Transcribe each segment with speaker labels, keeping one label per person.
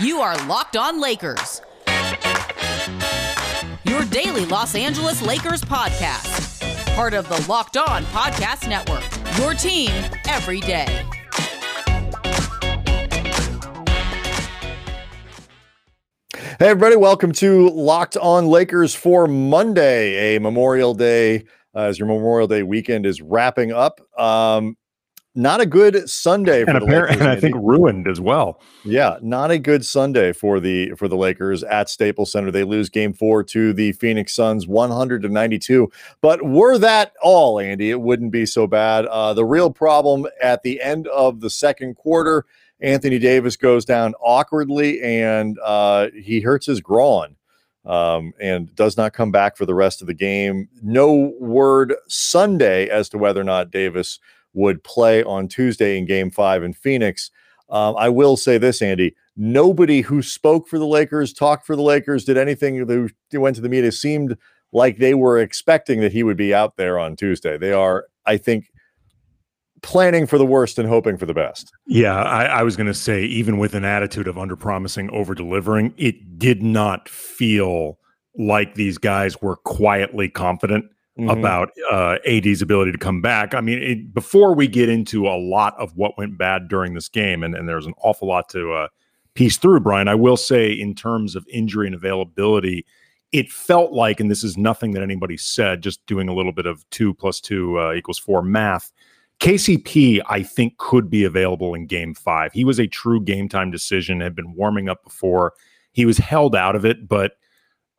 Speaker 1: You are Locked On Lakers, your daily Los Angeles Lakers podcast. Part of the Locked On Podcast Network, your team every day.
Speaker 2: Hey, everybody, welcome to Locked On Lakers for Monday, a Memorial Day, uh, as your Memorial Day weekend is wrapping up. Um, not a good Sunday
Speaker 3: for and,
Speaker 2: the
Speaker 3: Lakers,
Speaker 2: and
Speaker 3: I think ruined as well.
Speaker 2: Yeah, not a good Sunday for the for the Lakers at Staples Center. They lose Game Four to the Phoenix Suns, one hundred to ninety two. But were that all, Andy, it wouldn't be so bad. Uh, the real problem at the end of the second quarter, Anthony Davis goes down awkwardly and uh, he hurts his groin. Um, and does not come back for the rest of the game. No word Sunday as to whether or not Davis would play on Tuesday in game five in Phoenix. Um, I will say this, Andy nobody who spoke for the Lakers, talked for the Lakers, did anything who went to the media seemed like they were expecting that he would be out there on Tuesday. They are, I think, planning for the worst and hoping for the best.
Speaker 3: Yeah, I, I was going to say, even with an attitude of under promising, over delivering, it did not feel like these guys were quietly confident mm-hmm. about uh, AD's ability to come back. I mean, it, before we get into a lot of what went bad during this game, and, and there's an awful lot to uh, piece through, Brian, I will say in terms of injury and availability, it felt like, and this is nothing that anybody said, just doing a little bit of two plus two uh, equals four math. KCP, I think, could be available in game five. He was a true game time decision, had been warming up before. He was held out of it, but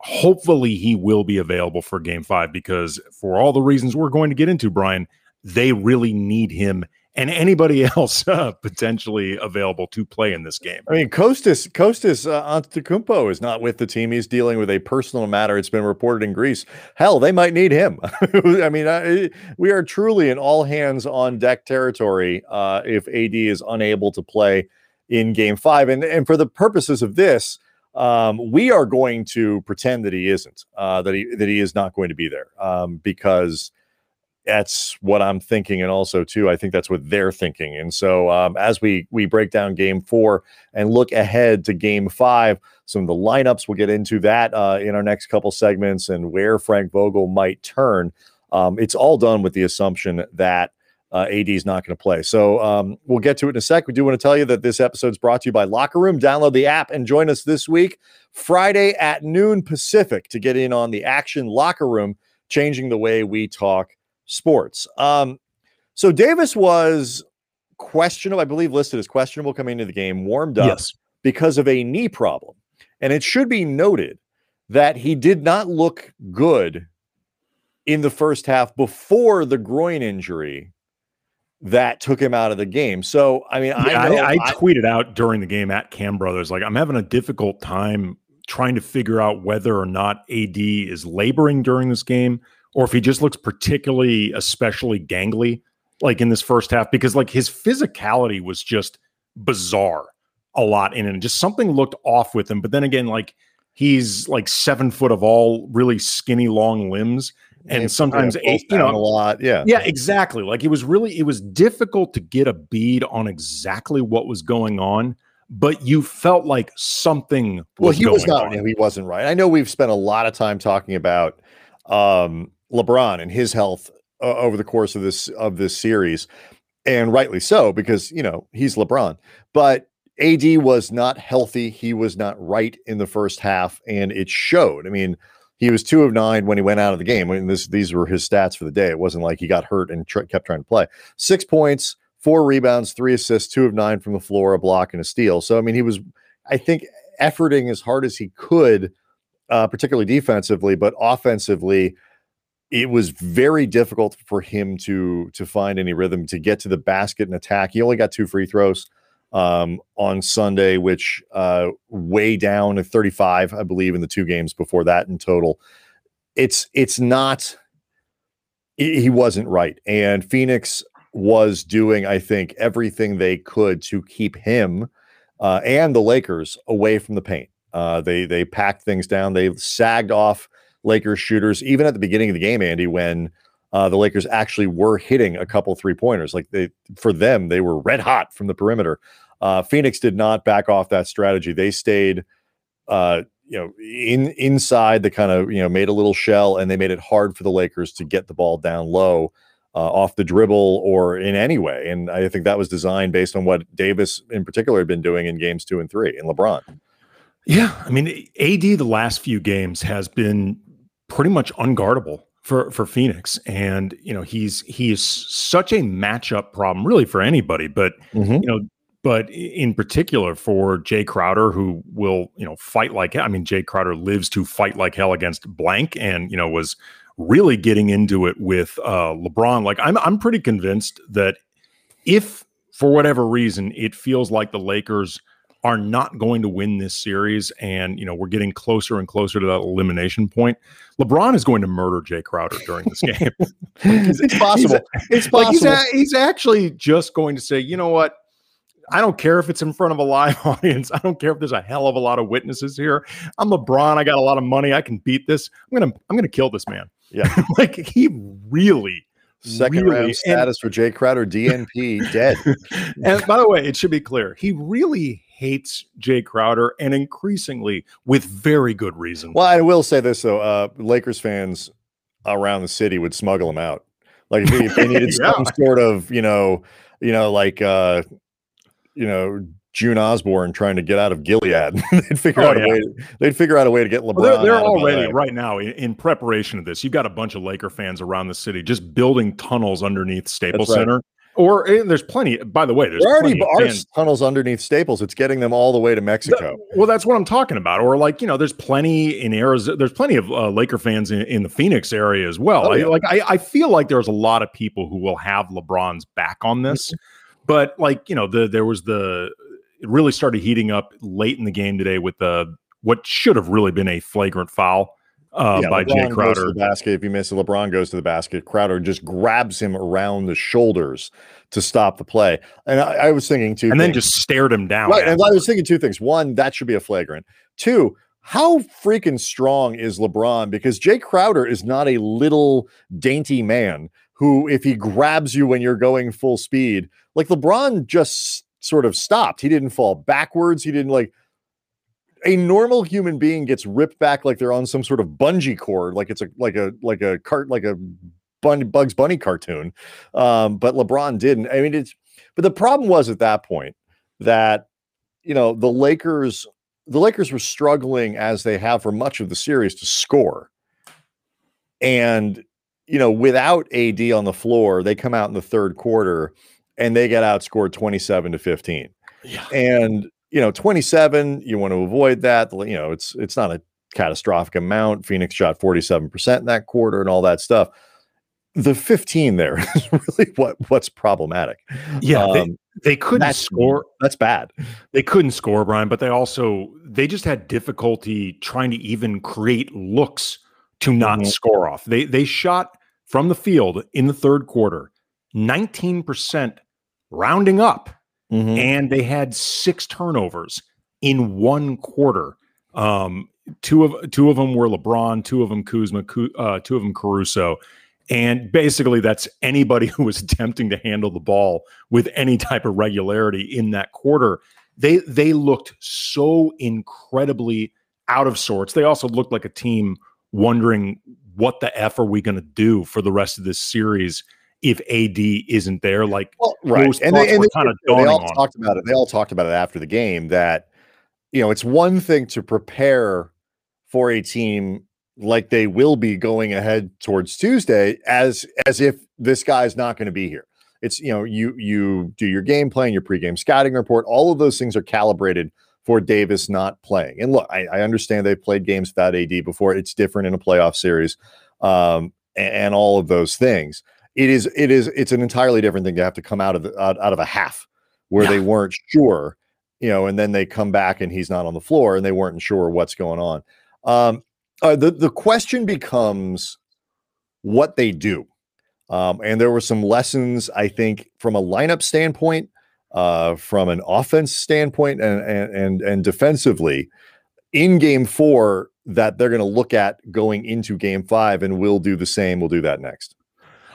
Speaker 3: hopefully he will be available for game five because for all the reasons we're going to get into, Brian, they really need him and anybody else uh, potentially available to play in this game.
Speaker 2: I mean, Kostas Kostas uh, Antetokounmpo is not with the team. He's dealing with a personal matter. It's been reported in Greece. Hell, they might need him. I mean, uh, we are truly in all hands on deck territory uh, if AD is unable to play in Game Five. And and for the purposes of this, um, we are going to pretend that he isn't, uh, that he that he is not going to be there, um, because that's what I'm thinking, and also too, I think that's what they're thinking. And so, um, as we we break down Game Four and look ahead to Game Five, some of the lineups we'll get into that uh, in our next couple segments, and where Frank Vogel might turn. Um, it's all done with the assumption that uh, AD is not going to play. So um, we'll get to it in a sec. We do want to tell you that this episode is brought to you by Locker Room. Download the app and join us this week, Friday at noon Pacific, to get in on the action. Locker Room, changing the way we talk sports. Um, so Davis was questionable, I believe, listed as questionable coming into the game, warmed up yes. because of a knee problem. And it should be noted that he did not look good in the first half before the groin injury that took him out of the game. So, I mean,
Speaker 3: yeah,
Speaker 2: I, know,
Speaker 3: I, I, I, tweeted out during the game at Kam Brothers, like, I'm having a difficult time trying to figure out whether or not AD is laboring during this game or if he just looks particularly, especially gangly, like in this first half, because like his physicality was just bizarre a lot in it. And just something looked off with him. But then again, like, he's like seven foot of all really skinny long limbs and sometimes eight, you know
Speaker 2: a lot yeah
Speaker 3: yeah exactly like it was really it was difficult to get a bead on exactly what was going on but you felt like something was
Speaker 2: well he was not
Speaker 3: on.
Speaker 2: he wasn't right i know we've spent a lot of time talking about um lebron and his health uh, over the course of this of this series and rightly so because you know he's lebron but AD was not healthy. He was not right in the first half, and it showed. I mean, he was two of nine when he went out of the game. I mean, this, these were his stats for the day. It wasn't like he got hurt and tr- kept trying to play. Six points, four rebounds, three assists, two of nine from the floor, a block, and a steal. So, I mean, he was, I think, efforting as hard as he could, uh, particularly defensively, but offensively, it was very difficult for him to to find any rhythm to get to the basket and attack. He only got two free throws um, on Sunday, which uh, way down at 35, I believe, in the two games before that in total. It's it's not. He wasn't right, and Phoenix was doing, I think, everything they could to keep him uh, and the Lakers away from the paint. Uh, they they packed things down. They sagged off Lakers shooters even at the beginning of the game, Andy, when uh, the Lakers actually were hitting a couple three pointers. Like they, for them, they were red hot from the perimeter. Uh, Phoenix did not back off that strategy. They stayed, uh, you know, in inside the kind of you know made a little shell, and they made it hard for the Lakers to get the ball down low. Uh, off the dribble or in any way. And I think that was designed based on what Davis in particular had been doing in games two and three and LeBron.
Speaker 3: Yeah. I mean, AD the last few games has been pretty much unguardable for for Phoenix, and you know he's he is such a matchup problem, really for anybody. But mm-hmm. you know, but in particular for Jae Crowder, who will you know fight like I mean, Jae Crowder lives to fight like hell against blank, and you know was really getting into it with uh, LeBron. Like I'm I'm pretty convinced that if for whatever reason it feels like the Lakers are not going to win this series and you know we're getting closer and closer to that elimination point lebron is going to murder Jae crowder during this game
Speaker 2: it's possible
Speaker 3: he's, it's possible like he's, a, he's actually just going to say you know what I don't care if it's in front of a live audience. I don't care if there's a hell of a lot of witnesses here. I'm LeBron. I got a lot of money. I can beat this. I'm gonna I'm gonna kill this man.
Speaker 2: Yeah,
Speaker 3: like he really
Speaker 2: Second really, round status and, for Jae Crowder, DNP, dead.
Speaker 3: And by the way, it should be clear he really hates Jae Crowder, and increasingly with very good reason.
Speaker 2: Well, I will say this though: uh, Lakers fans around the city would smuggle him out. Like if, if they needed yeah. some sort of, you know, you know, like uh, you know, June Osborne trying to get out of Gilead. they'd figure oh, out yeah. a way. To, they'd figure out a way to get LeBron. Well,
Speaker 3: they're, they're already right now in, in, preparation of this. You've got a bunch of Laker fans around the city just building tunnels underneath Staples right. Center. Or eh, there's plenty. By the way, there's
Speaker 2: there already are tunnels underneath Staples. It's getting them all the way to Mexico.
Speaker 3: The, well, that's what I'm talking about. Or like you know, there's plenty in Arizona. There's plenty of uh, Laker fans in, in, the Phoenix area as well. Oh, yeah. I, like I, I feel like there's a lot of people who will have LeBron's back on this. Mm-hmm. But like you know, the there was the it really started heating up late in the game today with the what should have really been a flagrant foul uh, yeah, by LeBron Jae Crowder.
Speaker 2: the basket. If you miss it, LeBron goes to the basket. Crowder just grabs him around the shoulders to stop the play. And I, I was thinking two,
Speaker 3: and
Speaker 2: things.
Speaker 3: then just stared him down.
Speaker 2: Right, and I was thinking two things. One, that should be a flagrant. Two, how freaking strong is LeBron? Because Jae Crowder is not a little dainty man who, if he grabs you when you're going full speed, like LeBron just sort of stopped. He didn't fall backwards. He didn't like a normal human being gets ripped back like they're on some sort of bungee cord, like it's a like a like a cart like a Bun, Bugs Bunny cartoon. Um, but LeBron didn't. I mean, it's but the problem was at that point that you know the Lakers the Lakers were struggling as they have for much of the series to score. And you know, without AD on the floor, they come out in the third quarter and they get outscored 27 to 15. Yeah. And you know, 27, you want to avoid that. You know, it's it's not a catastrophic amount. Phoenix shot 47% in that quarter and all that stuff. The 15 there is really what what's problematic.
Speaker 3: Yeah, um, they, they, couldn't that's, score.
Speaker 2: That's bad.
Speaker 3: They couldn't score, Brian, but they also they just had difficulty trying to even create looks to not mm-hmm. score off. They they shot from the field in the third quarter 19% rounding up, mm-hmm. and they had six turnovers in one quarter. Um, two of two of them were LeBron, two of them Kuzma, uh, two of them Caruso. And basically, that's anybody who was attempting to handle the ball with any type of regularity in that quarter. They they looked so incredibly out of sorts. They also looked like a team wondering what the f are we going to do for the rest of this series if AD isn't there. Like
Speaker 2: well, right, and they, and they, kind of they all talked about it. They all talked about it after the game that you know it's one thing to prepare for a team like they will be going ahead towards Tuesday as as if this guy's not going to be here. It's you know you you do your game plan, your pregame scouting report. All of those things are calibrated for Davis not playing. And look, I, I understand they've played games without AD before. It's different in a playoff series, um, and, and all of those things it is it is it's an entirely different thing to have to come out of the, out, out of a half where yeah. they weren't sure you know and then they come back and he's not on the floor and they weren't sure what's going on. Um uh, the the question becomes what they do. Um and there were some lessons i think from a lineup standpoint uh from an offense standpoint and and and, and defensively in game 4 that they're going to look at going into game 5 and we'll do the same we'll do that next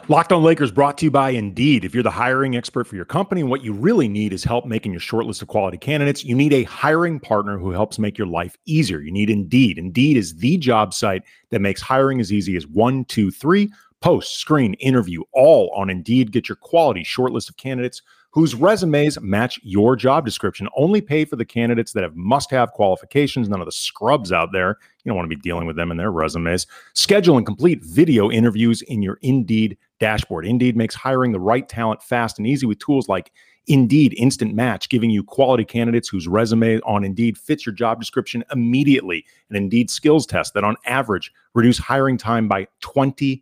Speaker 3: Locked on Lakers brought to you by Indeed. If you're the hiring expert for your company and what you really need is help making your short list of quality candidates, you need a hiring partner who helps make your life easier. You need Indeed. Indeed is the job site that makes hiring as easy as one, two, three. Post, screen, interview, all on Indeed. Get your quality short list of candidates whose resumes match your job description. Only pay for the candidates that have must have qualifications, none of the scrubs out there. You don't want to be dealing with them in their resumes. Schedule and complete video interviews in your Indeed dashboard. Indeed makes hiring the right talent fast and easy with tools like Indeed Instant Match, giving you quality candidates whose resume on Indeed fits your job description immediately. An Indeed skills test that on average reduce hiring time by 27%.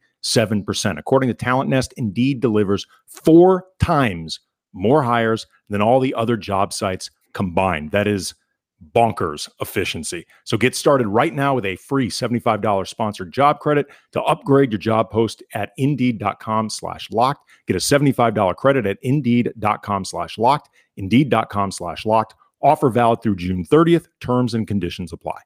Speaker 3: According to Talent Nest, Indeed delivers four times more hires than all the other job sites combined. That is bonkers efficiency. So get started right now with a free $75 sponsored job credit to upgrade your job post at indeed.com slash locked. Get a $75 credit at indeed.com slash locked, indeed.com slash locked. Offer valid through June 30th. Terms and conditions apply.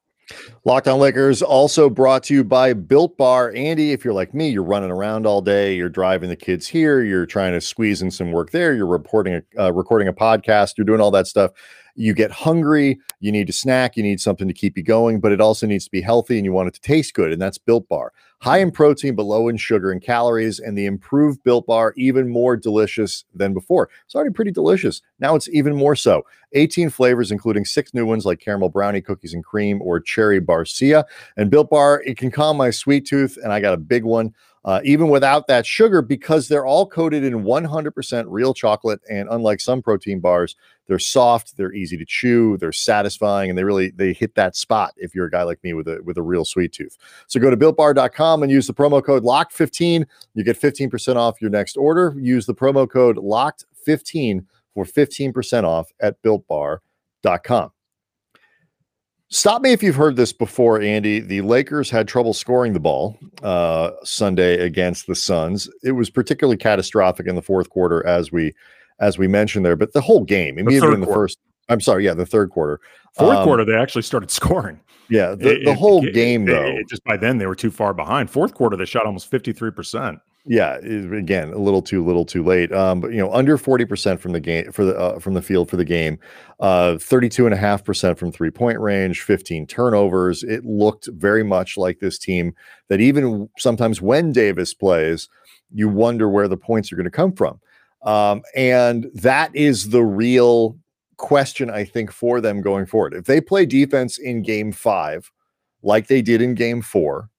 Speaker 2: Locked on Lakers also brought to you by Built Bar. Andy, if you're like me, you're running around all day, you're driving the kids here, you're trying to squeeze in some work there, you're reporting a, uh, recording a podcast, you're doing all that stuff. You get hungry, you need a snack, you need something to keep you going, but it also needs to be healthy and you want it to taste good, and that's Built Bar. High in mm. protein, but low in sugar and calories, and the improved Built Bar even more delicious than before. It's already pretty delicious. Now it's even more so. 18 flavors, including six new ones like caramel brownie, cookies and cream, or cherry barcia. And Built Bar, it can calm my sweet tooth, and I got a big one. Uh, even without that sugar, because they're all coated in 100% real chocolate. And unlike some protein bars, they're soft, they're easy to chew, they're satisfying, and they really they hit that spot if you're a guy like me with a with a real sweet tooth. So go to builtbar.com and use the promo code LOCKED15. You get 15% off your next order. Use the promo code LOCKED15 for 15% off at builtbar.com. Stop me if you've heard this before, Andy. The Lakers had trouble scoring the ball uh, Sunday against the Suns. It was particularly catastrophic in the fourth quarter, as we as we mentioned there. But the whole game, immediately in the
Speaker 3: quarter.
Speaker 2: first, I'm sorry, yeah, the third quarter,
Speaker 3: Fourth
Speaker 2: Um,
Speaker 3: quarter, they actually started scoring.
Speaker 2: yeah, the,
Speaker 3: It-
Speaker 2: the whole
Speaker 3: it-
Speaker 2: game
Speaker 3: it-
Speaker 2: though,
Speaker 3: it- just by then they were too far behind. Fourth quarter, they shot almost 53%.
Speaker 2: Yeah, again, a little too little, too late. Um, but you know, under forty percent from the game for the uh, from the field for the game, uh, thirty-two and a half percent from three point range, fifteen turnovers. It looked very much like this team that even sometimes when Davis plays, you wonder where the points are going to come from. Um, and that is the real question, I think, for them going forward. If they play defense in game five, like they did in game four,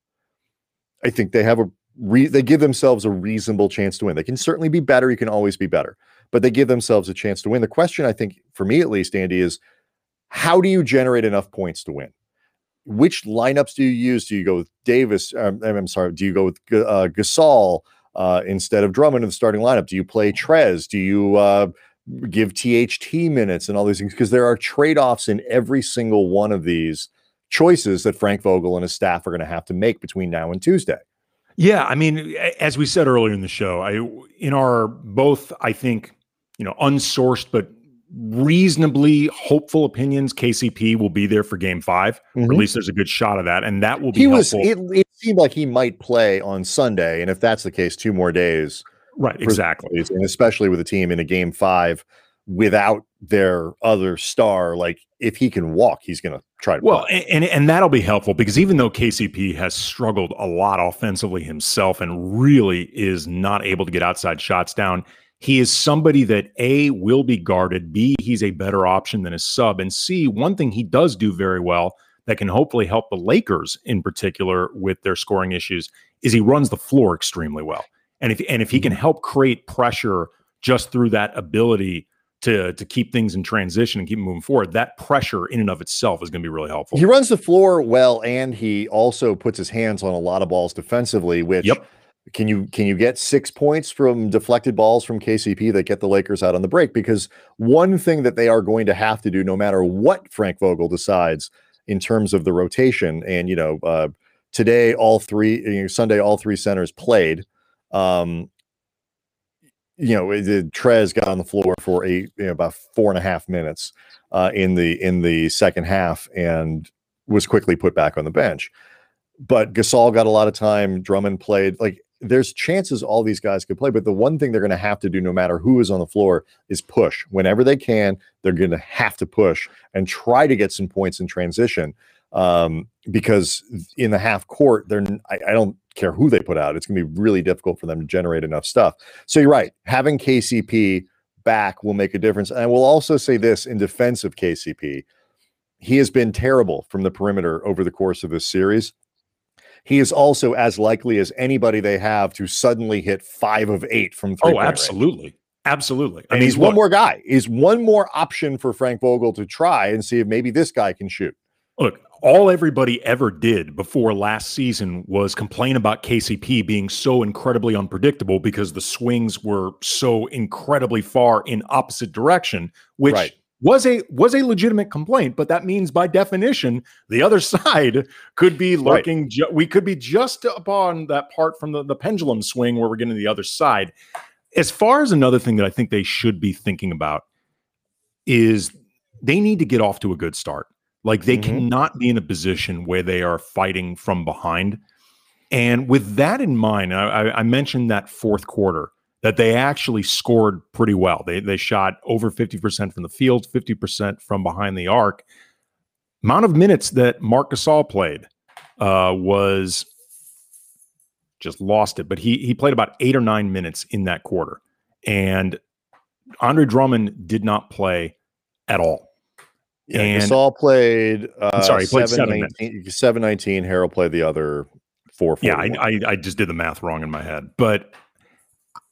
Speaker 2: I think they have a re- they give themselves a reasonable chance to win. They can certainly be better. You can always be better, but they give themselves a chance to win. The question, I think, for me at least, Andy, is how do you generate enough points to win? Which lineups do you use? Do you go with Davis? Um, I'm sorry. Do you go with uh, Gasol uh, instead of Drummond in the starting lineup? Do you play Trez? Do you uh, give THT minutes and all these things? Because there are trade offs in every single one of these choices that Frank Vogel and his staff are going to have to make between now and Tuesday.
Speaker 3: Yeah, I mean, as we said earlier in the show, I in our both, I think, you know, unsourced but reasonably hopeful opinions, KCP will be there for Game 5 or at mm-hmm. least there's a good shot of that, and that will be
Speaker 2: he was it, it seemed like he might play on sunday and if that's the case two more days
Speaker 3: right, exactly.
Speaker 2: and especially with a team in a game five without their other star like if he can walk he's going to try to
Speaker 3: Well,
Speaker 2: play.
Speaker 3: and and that'll be helpful because even though KCP has struggled a lot offensively himself and really is not able to get outside shots down, he is somebody that A will be guarded, B he's a better option than his sub, and C one thing he does do very well that can hopefully help the Lakers in particular with their scoring issues is he runs the floor extremely well. And if and if he can mm-hmm. help create pressure just through that ability to to keep things in transition and keep moving forward, that pressure in and of itself is going to be really helpful.
Speaker 2: he runs the floor well and he also puts his hands on a lot of balls defensively which
Speaker 3: Yep.
Speaker 2: can you can you get six points from deflected balls from KCP that get the Lakers out on the break? Because one thing that they are going to have to do, no matter what Frank Vogel decides in terms of the rotation, and you know, uh, today all three, you know, Sunday all three centers played. Um, you know, it- Trez got on the floor for a you know, about four and a half minutes uh, in the in the second half and was quickly put back on the bench. But Gasol got a lot of time. Drummond played like there's chances all these guys could play, but the one thing they're going to have to do, no matter who is on the floor, is push. Whenever they can, they're going to have to push and try to get some points in transition. Um, because in the half court, they're I, I don't care who they put out. It's going to be really difficult for them to generate enough stuff. So you're right. Having KCP back will make a difference. And I will also say this in defense of KCP, he has been terrible from the perimeter over the course of this series he is also as likely as anybody they have to suddenly hit five of eight from three.
Speaker 3: Oh, absolutely. Range. Absolutely.
Speaker 2: I and mean, he's one more guy. He's one more option for Frank Vogel to try and see if maybe this guy can shoot.
Speaker 3: Look, all everybody ever did before last season was complain about KCP being so incredibly unpredictable because the swings were so incredibly far in opposite direction, which right. was a was a legitimate complaint but that means by definition the other side could be lurking right. ju- we could be just upon that part from the, the pendulum swing where we're getting the other side. As far as another thing that i think they should be thinking about is they need to get off to a good start like they mm-hmm. cannot be in a position where they are fighting from behind and with that in mind I, I mentioned that fourth quarter that they actually scored pretty well. They they shot over 50% from the field, 50% from behind the arc. Amount of minutes that Marc Gasol played uh, was just lost it, but he he played about eight or nine minutes in that quarter, and Andre Drummond did not play at all.
Speaker 2: Yeah, and, Gasol played. Uh, sorry, he played 719, 719. Harrell played the other four.
Speaker 3: Yeah, I, I I just did the math wrong in my head, but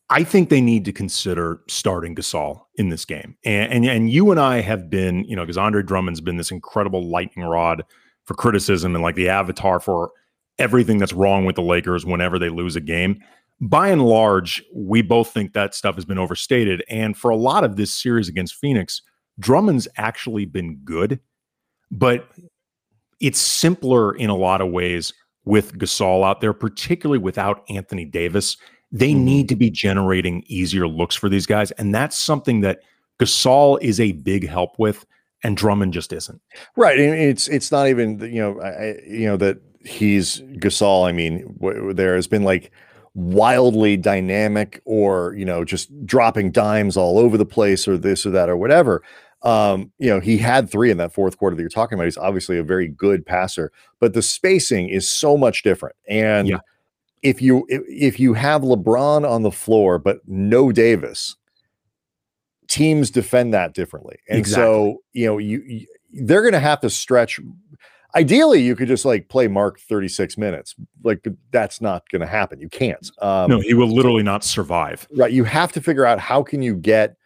Speaker 3: I think they need to consider starting Gasol in this game. And, and, and you and I have been, you know, because Andre Drummond's been this incredible lightning rod for criticism and like the avatar for everything that's wrong with the Lakers whenever they lose a game. By and large, we both think that stuff has been overstated. And for a lot of this series against Phoenix, Drummond's actually been good, but it's simpler in a lot of ways with Gasol out there, particularly without Anthony Davis they mm-hmm. need to be generating easier looks for these guys. And that's something that Gasol is a big help with, and Drummond just isn't.
Speaker 2: Right. And it's it's not even you know I, you know that he's Gasol. I mean, w- there has been like wildly dynamic or you know just dropping dimes all over the place or this or that or whatever. Um, you know, he had three in that fourth quarter that you're talking about. He's obviously a very good passer, but the spacing is so much different. And yeah if you if you have LeBron on the floor but no Davis, teams defend that differently. And exactly. so, you know, you, you they're going to have to stretch ideally you could just like play mark 36 minutes like that's not going to happen you can't
Speaker 3: um, no he will literally not survive
Speaker 2: right you have to figure out how can you get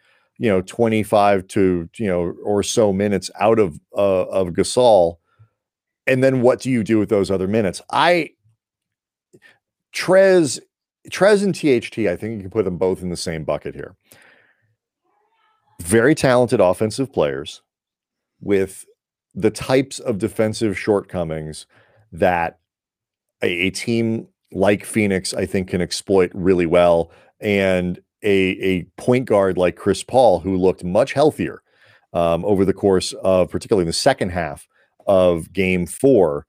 Speaker 2: you know 25 to you know or so minutes out of uh, of gasol and then what do you do with those other minutes i Trez, Trez and THT, I think you can put them both in the same bucket here. Very talented offensive players with the types of defensive shortcomings that a, a team like Phoenix, I think, can exploit really well. And a, a point guard like Chris Paul, who looked much healthier um, over the course of particularly the second half of game four,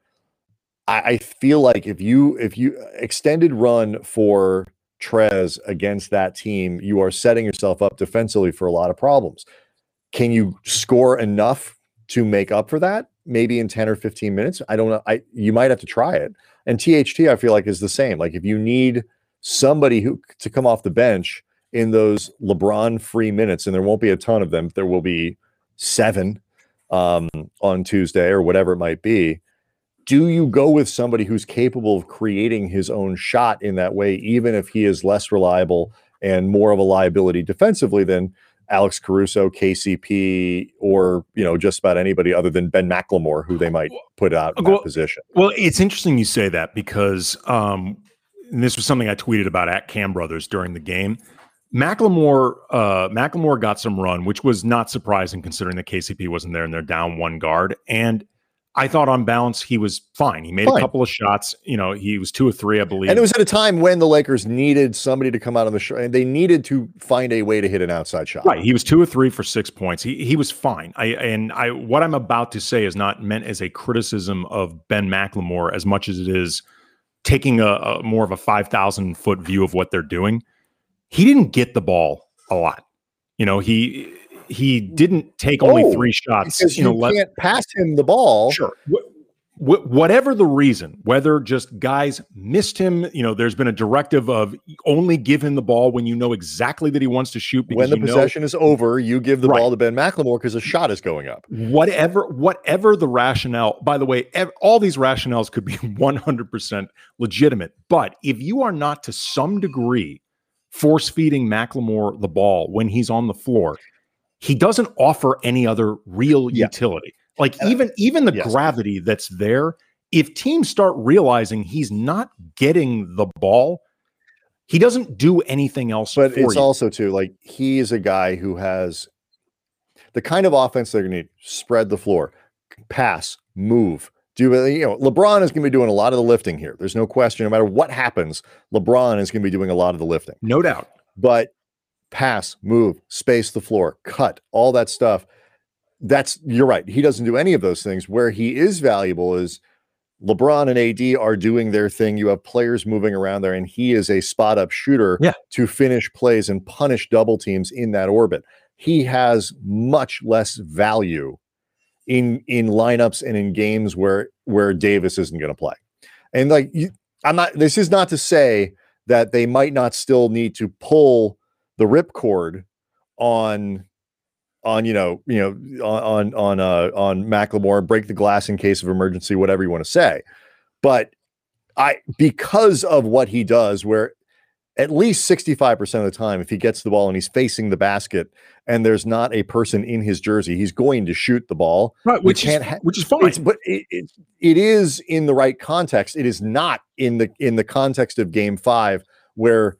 Speaker 2: I, I feel like if you if you extended run for Trez against that team, you are setting yourself up defensively for a lot of problems. Can you score enough to make up for that? Maybe in 10 or 15 minutes. I don't know. I you might have to try it. And THT, I feel like, is the same. Like if you need somebody who to come off the bench in those LeBron free minutes, and there won't be a ton of them, there will be seven um, on Tuesday or whatever it might be do you go with somebody who's capable of creating his own shot in that way, even if he is less reliable and more of a liability defensively than Alex Caruso, KCP, or you know just about anybody other than Ben McLemore, who they might put out in well, that position?
Speaker 3: Well, it's interesting you say that because um, this was something I tweeted about at Kam Brothers during the game. McLemore, uh, McLemore got some run, which was not surprising considering that KCP wasn't there and they're down one guard. And I thought on balance he was fine. He made fine. a couple of shots. You know, he was two or three, I believe.
Speaker 2: And it was at a time when the Lakers needed somebody to come out on the show, and they needed to find a way to hit an outside shot.
Speaker 3: Right. He was two or three for six points. He he was fine. I and I what I'm about to say is not meant as a criticism of Ben McLemore as much as it is taking a, a more of a 5,000 foot view of what they're doing, he didn't get the ball a lot. You know, he he didn't take only
Speaker 2: oh,
Speaker 3: three shots.
Speaker 2: Because
Speaker 3: you
Speaker 2: you,
Speaker 3: know, let-
Speaker 2: can't pass him the ball.
Speaker 3: Sure. Wh- wh- whatever the reason, whether just guys missed him, you know, there's been a directive of only give him the ball when you know exactly that he wants to shoot. Because
Speaker 2: When the
Speaker 3: you know-
Speaker 2: possession is over, you give the
Speaker 3: Right.
Speaker 2: ball to Ben McLemore because a shot is going up.
Speaker 3: whatever whatever the rationale by the way ev- all these rationales could be 100% legitimate but if you are not to some degree force feeding McLemore the ball when he's on the floor he doesn't offer any other real
Speaker 2: Yeah.
Speaker 3: utility like
Speaker 2: I-
Speaker 3: even even the
Speaker 2: Yes.
Speaker 3: gravity that's there if teams start realizing he's not getting the ball he doesn't do anything else
Speaker 2: But
Speaker 3: for
Speaker 2: it's
Speaker 3: you.
Speaker 2: also too like he is a guy who has the kind of offense they're going to need: spread the floor, pass, move. Do uh, you know LeBron is going to be doing a lot of the lifting here? There's no question. No matter what happens, LeBron is going to be doing a lot of the lifting.
Speaker 3: no doubt
Speaker 2: But pass, move, space the floor, cut, all that stuff. That's you're right. He doesn't do any of those things. Where he is valuable is LeBron and AD are doing their thing. You have players moving around there, and he is a spot up shooter
Speaker 3: Yeah.
Speaker 2: to finish plays and punish double teams in that orbit. He has much less value in in lineups and in games where where Davis isn't going to play. And like you, I'm not. This is not to say that they might not still need to pull the ripcord on on you know you know on on uh on McLemore break the glass in case of emergency whatever you want to say but I because of what he does where at least 65% of the time if he gets the ball and he's facing the basket and there's not a person in his jersey he's going to shoot the ball
Speaker 3: right which is,
Speaker 2: can't ha-
Speaker 3: which is fine
Speaker 2: but it, it, it is in the right context. It is not in the in the context of game five, where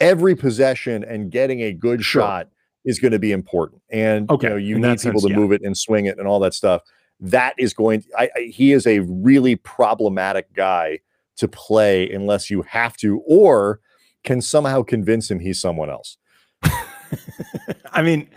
Speaker 2: every possession and getting a good
Speaker 3: Sure.
Speaker 2: shot is going to be important. And
Speaker 3: Okay,
Speaker 2: you know, you
Speaker 3: in
Speaker 2: need people
Speaker 3: sense,
Speaker 2: to
Speaker 3: yeah.
Speaker 2: move it and swing it and all that stuff. That is going. I, I, he is a really problematic guy to play unless you have to, or can somehow convince him he's someone else.
Speaker 3: I mean,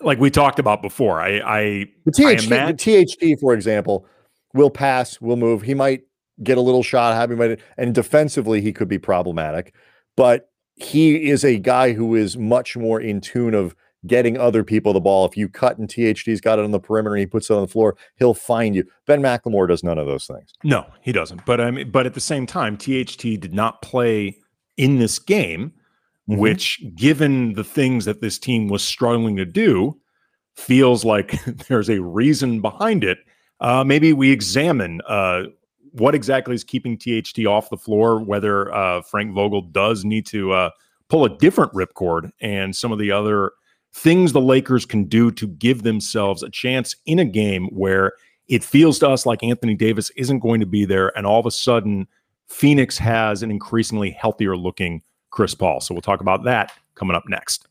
Speaker 3: like we talked about before, I, I
Speaker 2: The
Speaker 3: I
Speaker 2: THT,
Speaker 3: imag-
Speaker 2: the THT, for example, will pass, will move. He might get a little shot, have him, and defensively he could be problematic. But he is a guy who is much more in tune of getting other people the ball. If you cut and THT's got it on the perimeter and he puts it on the floor, he'll find you. Ben McLemore does none of those things.
Speaker 3: no, he doesn't. But I mean, but at the same time, THT did not play in this game,
Speaker 2: Mhm.
Speaker 3: which, given the things that this team was struggling to do, feels like there's a reason behind it. Uh, maybe we examine uh, what exactly is keeping THT off the floor, whether uh, Frank Vogel does need to uh, pull a different ripcord, and some of the other things the Lakers can do to give themselves a chance in a game where it feels to us like Anthony Davis isn't going to be there, and all of a sudden, Phoenix has an increasingly healthier looking Chris Paul. So we'll talk about that coming up next.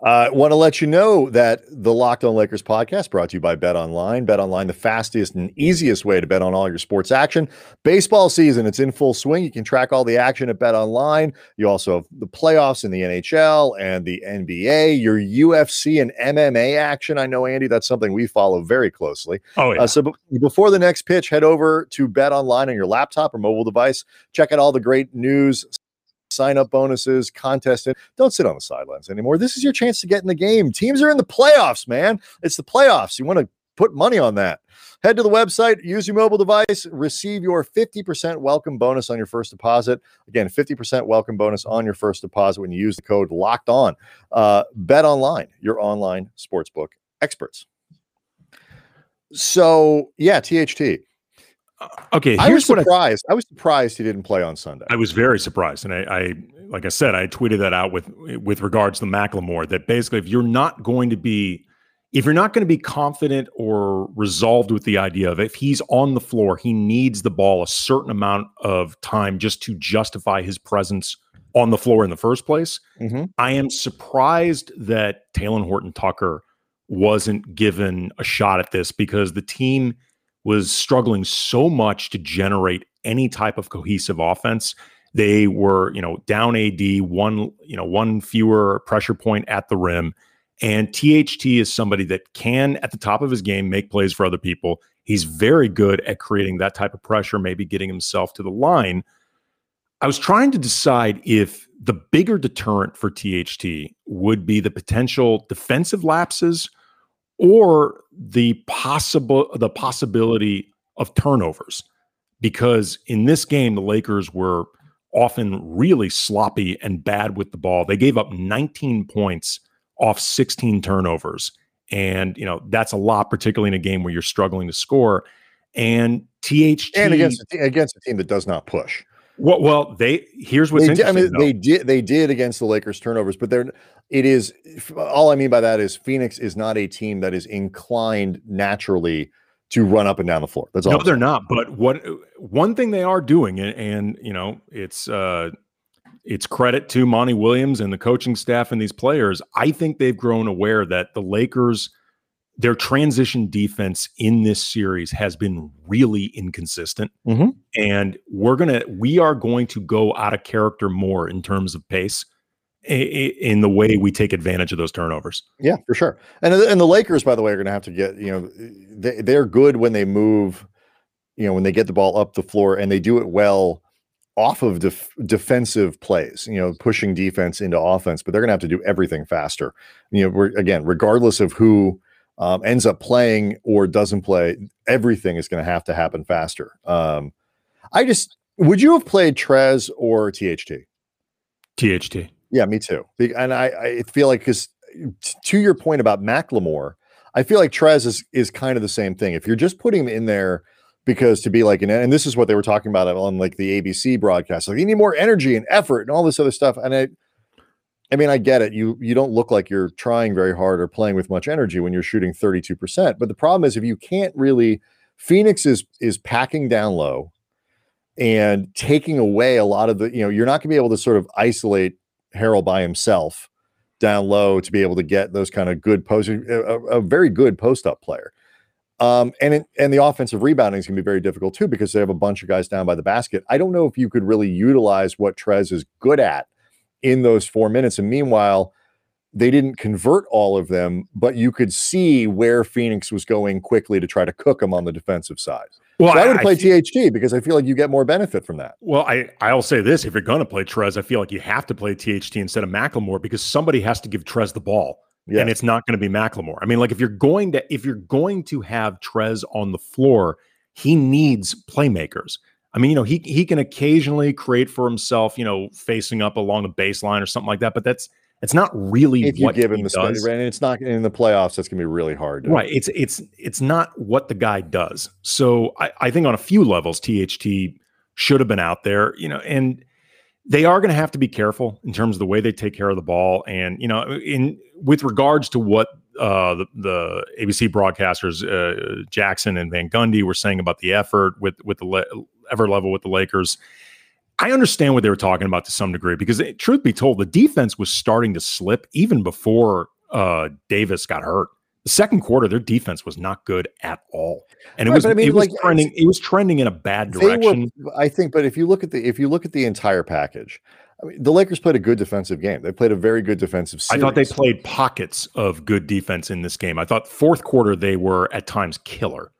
Speaker 2: I want to let you know that the Locked On Lakers podcast brought to you by Bet Online. Bet Online, the fastest and easiest way to bet on all your sports action. Baseball season, it's in full swing. You can track all the action at Bet Online. You also have the playoffs in the NHL and the NBA, your UFC and MMA action. I know, Andy, that's something we follow very closely.
Speaker 3: Oh yeah,
Speaker 2: Uh, so be- before the next pitch, head over to Bet Online on your laptop or mobile device. Check out all the great news, sign up bonuses, contests. And don't sit on the sidelines anymore. This is your chance to get in the game. Teams are in the playoffs, man. It's the playoffs. You want to put money on that. Head to the website, use your mobile device, receive your 50% welcome bonus on your first deposit. Again, 50% welcome bonus on your first deposit when you use the code locked on. Uh, Bet online, your online sportsbook experts. So, yeah, THT.
Speaker 3: Okay.
Speaker 2: I was
Speaker 3: what I
Speaker 2: surprised. I, was surprised he didn't play on Sunday.
Speaker 3: I was very surprised, and I, I, like I said, I tweeted that out with with regards to McLemore. That basically, if you're not going to be, if you're not going to be confident or resolved with the idea of if he's on the floor, he needs the ball a certain amount of time just to justify his presence on the floor in the first place.
Speaker 2: Mhm.
Speaker 3: I am surprised that Talen Horton Tucker wasn't given a shot at this because the team was struggling so much to generate any type of cohesive offense. They were, you know, down AD, one, you know, one fewer pressure point at the rim. And THT is somebody that can, at the top of his game, make plays for other people. He's very good at creating that type of pressure, maybe getting himself to the line. I was trying to decide if the bigger deterrent for THT would be the potential defensive lapses or the possible the possibility of turnovers because in this game the Lakers were often really sloppy and bad with the ball. They gave up 19 points off 16 turnovers and you know that's a lot particularly in a game where you're struggling to score and THT
Speaker 2: and against against a team that does not push.
Speaker 3: Well, well, they here's what's
Speaker 2: they
Speaker 3: interesting.
Speaker 2: Did, I mean, they did they did against the Lakers turnovers, but they're it is all I mean by that is Phoenix is not a team that is inclined naturally to run up and down the floor. That's all.
Speaker 3: No, they're not. But what one thing they are doing, and, and you know, it's uh it's credit to Monty Williams and the coaching staff and these players. I think they've grown aware that the Lakers their transition defense in this series has been really inconsistent.
Speaker 2: Mm-hmm.
Speaker 3: And we're going to, we are going to go out of character more in terms of pace in the way we take advantage of those turnovers.
Speaker 2: Yeah, for sure. And, and the Lakers, by the way, are going to have to get, you know, they, they're good when they move, you know, when they get the ball up the floor and they do it well off of def- defensive plays, you know, pushing defense into offense, but they're going to have to do everything faster. You know, we're again, regardless of who, um, ends up playing or doesn't play, everything is going to have to happen faster. Um, I just would you have played Trez or THT?
Speaker 3: THT.
Speaker 2: Yeah, me too. And I, I feel like because to your point about Mclemore, I feel like Trez is is kind of the same thing. If you're just putting him in there because to be like an and this is what they were talking about on like the ABC broadcast, like you need more energy and effort and all this other stuff. And I I mean, I get it. You you don't look like you're trying very hard or playing with much energy when you're shooting 32%. But the problem is if you can't really Phoenix is is packing down low and taking away a lot of the, you know, you're not going to be able to sort of isolate Harrell by himself down low to be able to get those kind of good post a, a very good post up player. Um, and it, and the offensive rebounding is going to be very difficult too because they have a bunch of guys down by the basket. I don't know if you could really utilize what Trez is good at in those four minutes. And meanwhile, they didn't convert all of them, but you could see where Phoenix was going quickly to try to cook them on the defensive side. Well, so I, would play I THT because I feel like you get more benefit from that.
Speaker 3: Well, I I'll say this: if you're going to play Trez, I feel like you have to play THT instead of McLemore because somebody has to give Trez the ball, yes. and it's not going to be McLemore. I mean, like if you're going to if you're going to have Trez on the floor, he needs playmakers. I mean, you know, he he can occasionally create for himself, you know, facing up along the baseline or something like that, but that's it's not really
Speaker 2: if you give him the space, and it's not in the playoffs. That's gonna be really hard.
Speaker 3: Right. It's it's it's not what the guy does. So I, I think on a few levels, THT should have been out there. You know, and they are going to have to be careful in terms of the way they take care of the ball. And you know, in with regards to what uh, the, the ABC broadcasters uh, Jackson and Van Gundy were saying about the effort with with the le- ever level with the Lakers. I understand what they were talking about to some degree because, it, truth be told, the defense was starting to slip even before uh, Davis got hurt. The second quarter, their defense was not good at all, and it right, was I mean, it was like, trending. It was trending in a bad direction.
Speaker 2: Were, I think, but if you look at the if you look at the entire package, I mean, the Lakers played a good defensive game. They played a very good defensive series.
Speaker 3: I thought they played pockets of good defense in this game. I thought fourth quarter they were at times killer.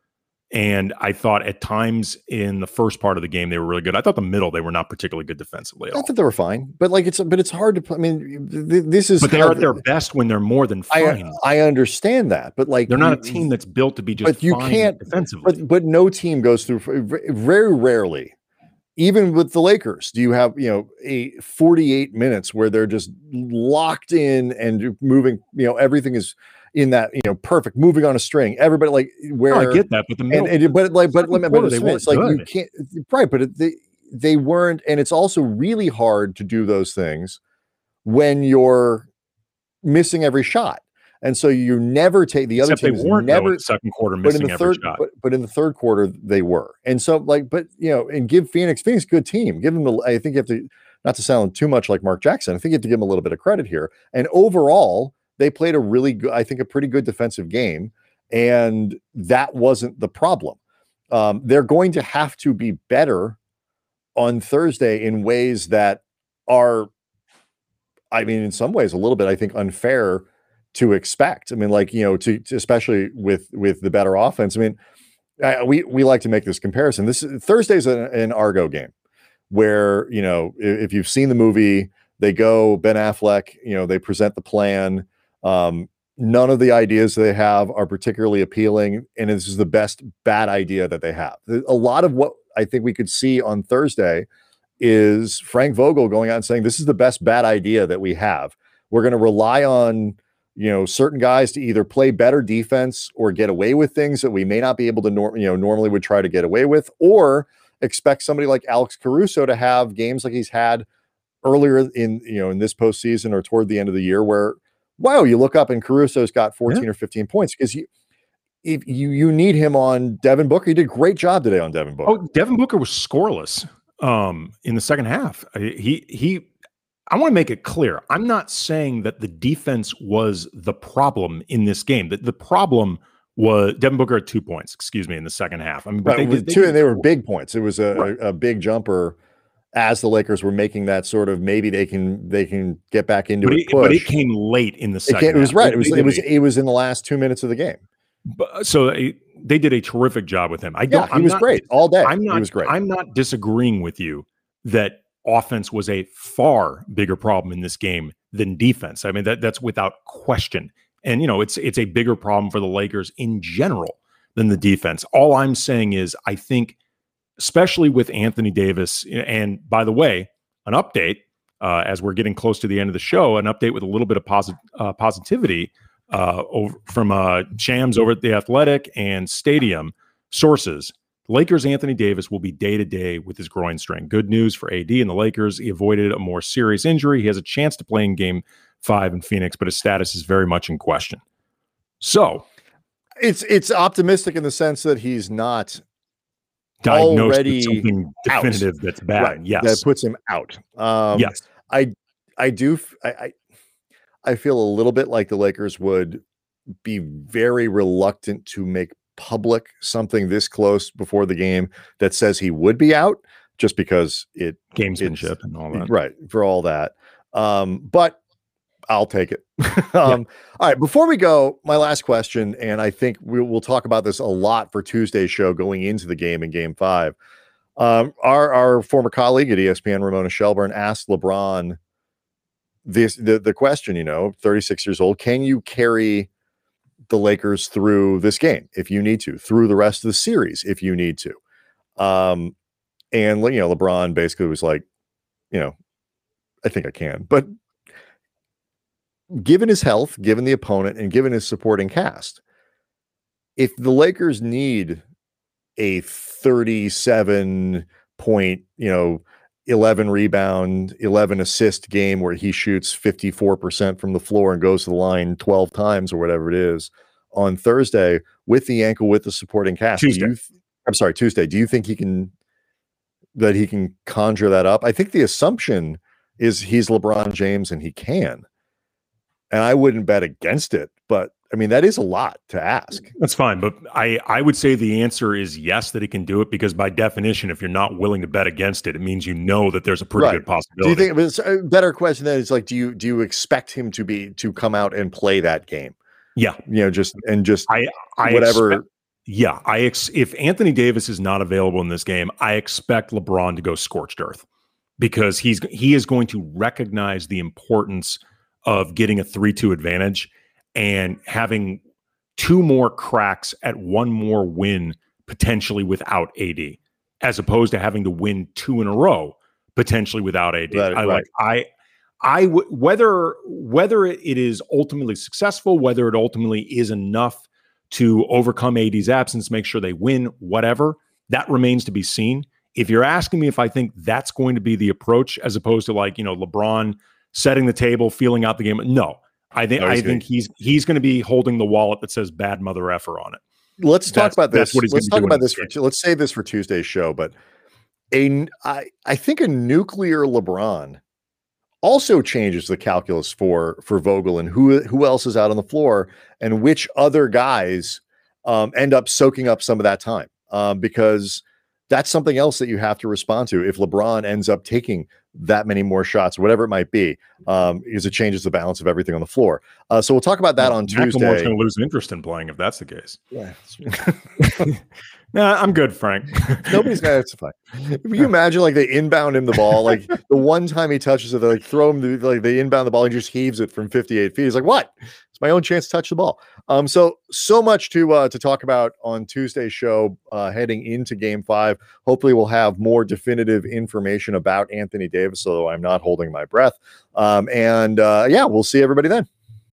Speaker 3: And I thought at times in the first part of the game they were really good. I thought the middle they were not particularly good defensively.
Speaker 2: I thought they were fine, but like it's but it's hard to. I mean, th- this is.
Speaker 3: But they are at their best when they're more than fine.
Speaker 2: I, I understand that, but like
Speaker 3: they're not a team that's built to be just. But you can't defensively.
Speaker 2: But but no team goes through very rarely. Even with the Lakers, do you have you know a 48 minutes where they're just locked in and moving? You know everything is in that you know perfect moving on a string. Everybody like where
Speaker 3: I get that, but the middle,
Speaker 2: and, and, but like but let me but it's, it's like good. you can't right, but they they weren't, and it's also really hard to do those things when you're missing every shot. And so you never take the other
Speaker 3: Except they weren't
Speaker 2: never
Speaker 3: the second quarter missing
Speaker 2: but in the third,
Speaker 3: shot.
Speaker 2: But, but in the third quarter they were. And so like, but you know, and give Phoenix Phoenix good team. Give them the. I think you have to not to sound too much like Mark Jackson. I think you have to give them a little bit of credit here. And overall, they played a really good, I think, a pretty good defensive game, and that wasn't the problem. Um, they're going to have to be better on Thursday in ways that are, I mean, in some ways, a little bit, I think, unfair to expect. I mean, like you know, to, to especially with with the better offense. I mean, I, we we like to make this comparison. This Thursday's an, an Argo game where you know if, if you've seen the movie, they go Ben Affleck, you know, they present the plan. Um, none of the ideas they have are particularly appealing, and this is the best bad idea that they have. A lot of what I think we could see on Thursday is Frank Vogel going out and saying this is the best bad idea that we have. We're going to rely on you know certain guys to either play better defense or get away with things that we may not be able to nor- you know normally would try to get away with or expect somebody like Alex Caruso to have games like he's had earlier in you know in this postseason or toward the end of the year where wow you look up and Caruso's got 14 yeah. or 15 points because you if you you need him on Devin Booker. He did a great job today on Devin Booker.
Speaker 3: Oh, Devin Booker was scoreless um in the second half. He he I want to make it clear. I'm not saying that the defense was the problem in this game. That the problem was Devin Booker at two points, excuse me, in the second half. I mean,
Speaker 2: but right, they, they, two, and they were big points. It was a, right. a, a, big jumper as the Lakers were making that sort of maybe they can they can get back into
Speaker 3: but
Speaker 2: it.
Speaker 3: But it came late in the second.
Speaker 2: It, came, it was right. It was it was it was in the last two minutes of the game.
Speaker 3: But, uh, so they, they did a terrific job with him. I don't.
Speaker 2: Yeah, he was not, great all day. I'm not. He was great.
Speaker 3: I'm not disagreeing with you that offense was a far bigger problem in this game than defense. I mean that that's without question. And you know, it's it's a bigger problem for the Lakers in general than the defense. All I'm saying is I think especially with Anthony Davis and by the way, an update uh, as we're getting close to the end of the show, an update with a little bit of posit- uh, positivity uh, over, from uh, Shams over at the Athletic and Stadium sources. Lakers Anthony Davis will be day to day with his groin strain. Good news for AD and the Lakers. He avoided a more serious injury. He has a chance to play in game five in Phoenix, but his status is very much in question. So
Speaker 2: it's it's optimistic in the sense that he's not
Speaker 3: diagnosed
Speaker 2: already
Speaker 3: with something definitive
Speaker 2: out.
Speaker 3: that's bad.
Speaker 2: Right.
Speaker 3: Yes.
Speaker 2: That puts him out. Um,
Speaker 3: yes.
Speaker 2: I I do I, I I feel a little bit like the Lakers would be very reluctant to make public something this close before the game that says he would be out just because it
Speaker 3: gamesmanship and all that.
Speaker 2: Right. For all that. Um, but I'll take it. um, yeah. All right. Before we go, my last question, and I think we, will talk about this a lot for Tuesday's show going into the game in game five. Um, our, our former colleague at ESPN, Ramona Shelburne, asked LeBron this the, the question, you know, 36 years old, can you carry the Lakers through this game if you need to, through the rest of the series if you need to. Um, and you know, LeBron basically was like, you know, I think I can, but given his health, given the opponent, and given his supporting cast, if the Lakers need a 37 point, you know, 11 rebound, 11 assist game where he shoots 54% from the floor and goes to the line 12 times or whatever it is on Thursday with the ankle with the supporting cast.
Speaker 3: Tuesday.
Speaker 2: You, I'm sorry, Tuesday. Do you think he can that he can conjure that up? I think the assumption is he's LeBron James and he can. And I wouldn't bet against it, but I mean, that is a lot to ask.
Speaker 3: That's fine, but I I would say the answer is yes that he can do it because by definition, if you're not willing to bet against it, it means you know that there's a pretty right. good possibility.
Speaker 2: Do you think it's a uh, better question then is like, do you do you expect him to be to come out and play that game?
Speaker 3: Yeah,
Speaker 2: you know, just and just
Speaker 3: I, I
Speaker 2: whatever.
Speaker 3: Expect, yeah, I ex- if Anthony Davis is not available in this game, I expect LeBron to go scorched earth because he's he is going to recognize the importance of getting a three two advantage and having two more cracks at one more win potentially without AD, as opposed to having to win two in a row potentially without AD. Right, I right. like I I w- whether whether it is ultimately successful, whether it ultimately is enough to overcome AD's absence, make sure they win, whatever that remains to be seen. If you're asking me if I think that's going to be the approach, as opposed to like you know LeBron setting the table, feeling out the game, no. I think I think he's he's going to be holding the wallet that says "bad mother effer" on it.
Speaker 2: Let's talk about this. Let's talk about this. For, let's save this for Tuesday's show. But a I I think a nuclear LeBron also changes the calculus for for Vogel and who who else is out on the floor and which other guys um, end up soaking up some of that time um, because that's something else that you have to respond to if LeBron ends up taking that many more shots, whatever it might be, um, because it changes the balance of everything on the floor. Uh, so we'll talk about that well, on Tuesday.
Speaker 3: going to lose interest in playing if that's the case.
Speaker 2: Yeah.
Speaker 3: Nah, I'm good, Frank.
Speaker 2: Nobody's mad. It's fine. Can you imagine like they inbound him the ball, like the one time he touches it, they like throw him the, like they inbound the ball and just heaves it from 58 feet. He's like, what? It's my own chance to touch the ball. Um, so so much to uh to talk about on Tuesday's show, uh heading into game five. Hopefully we'll have more definitive information about Anthony Davis, although I'm not holding my breath. Um, and uh yeah, we'll see everybody then.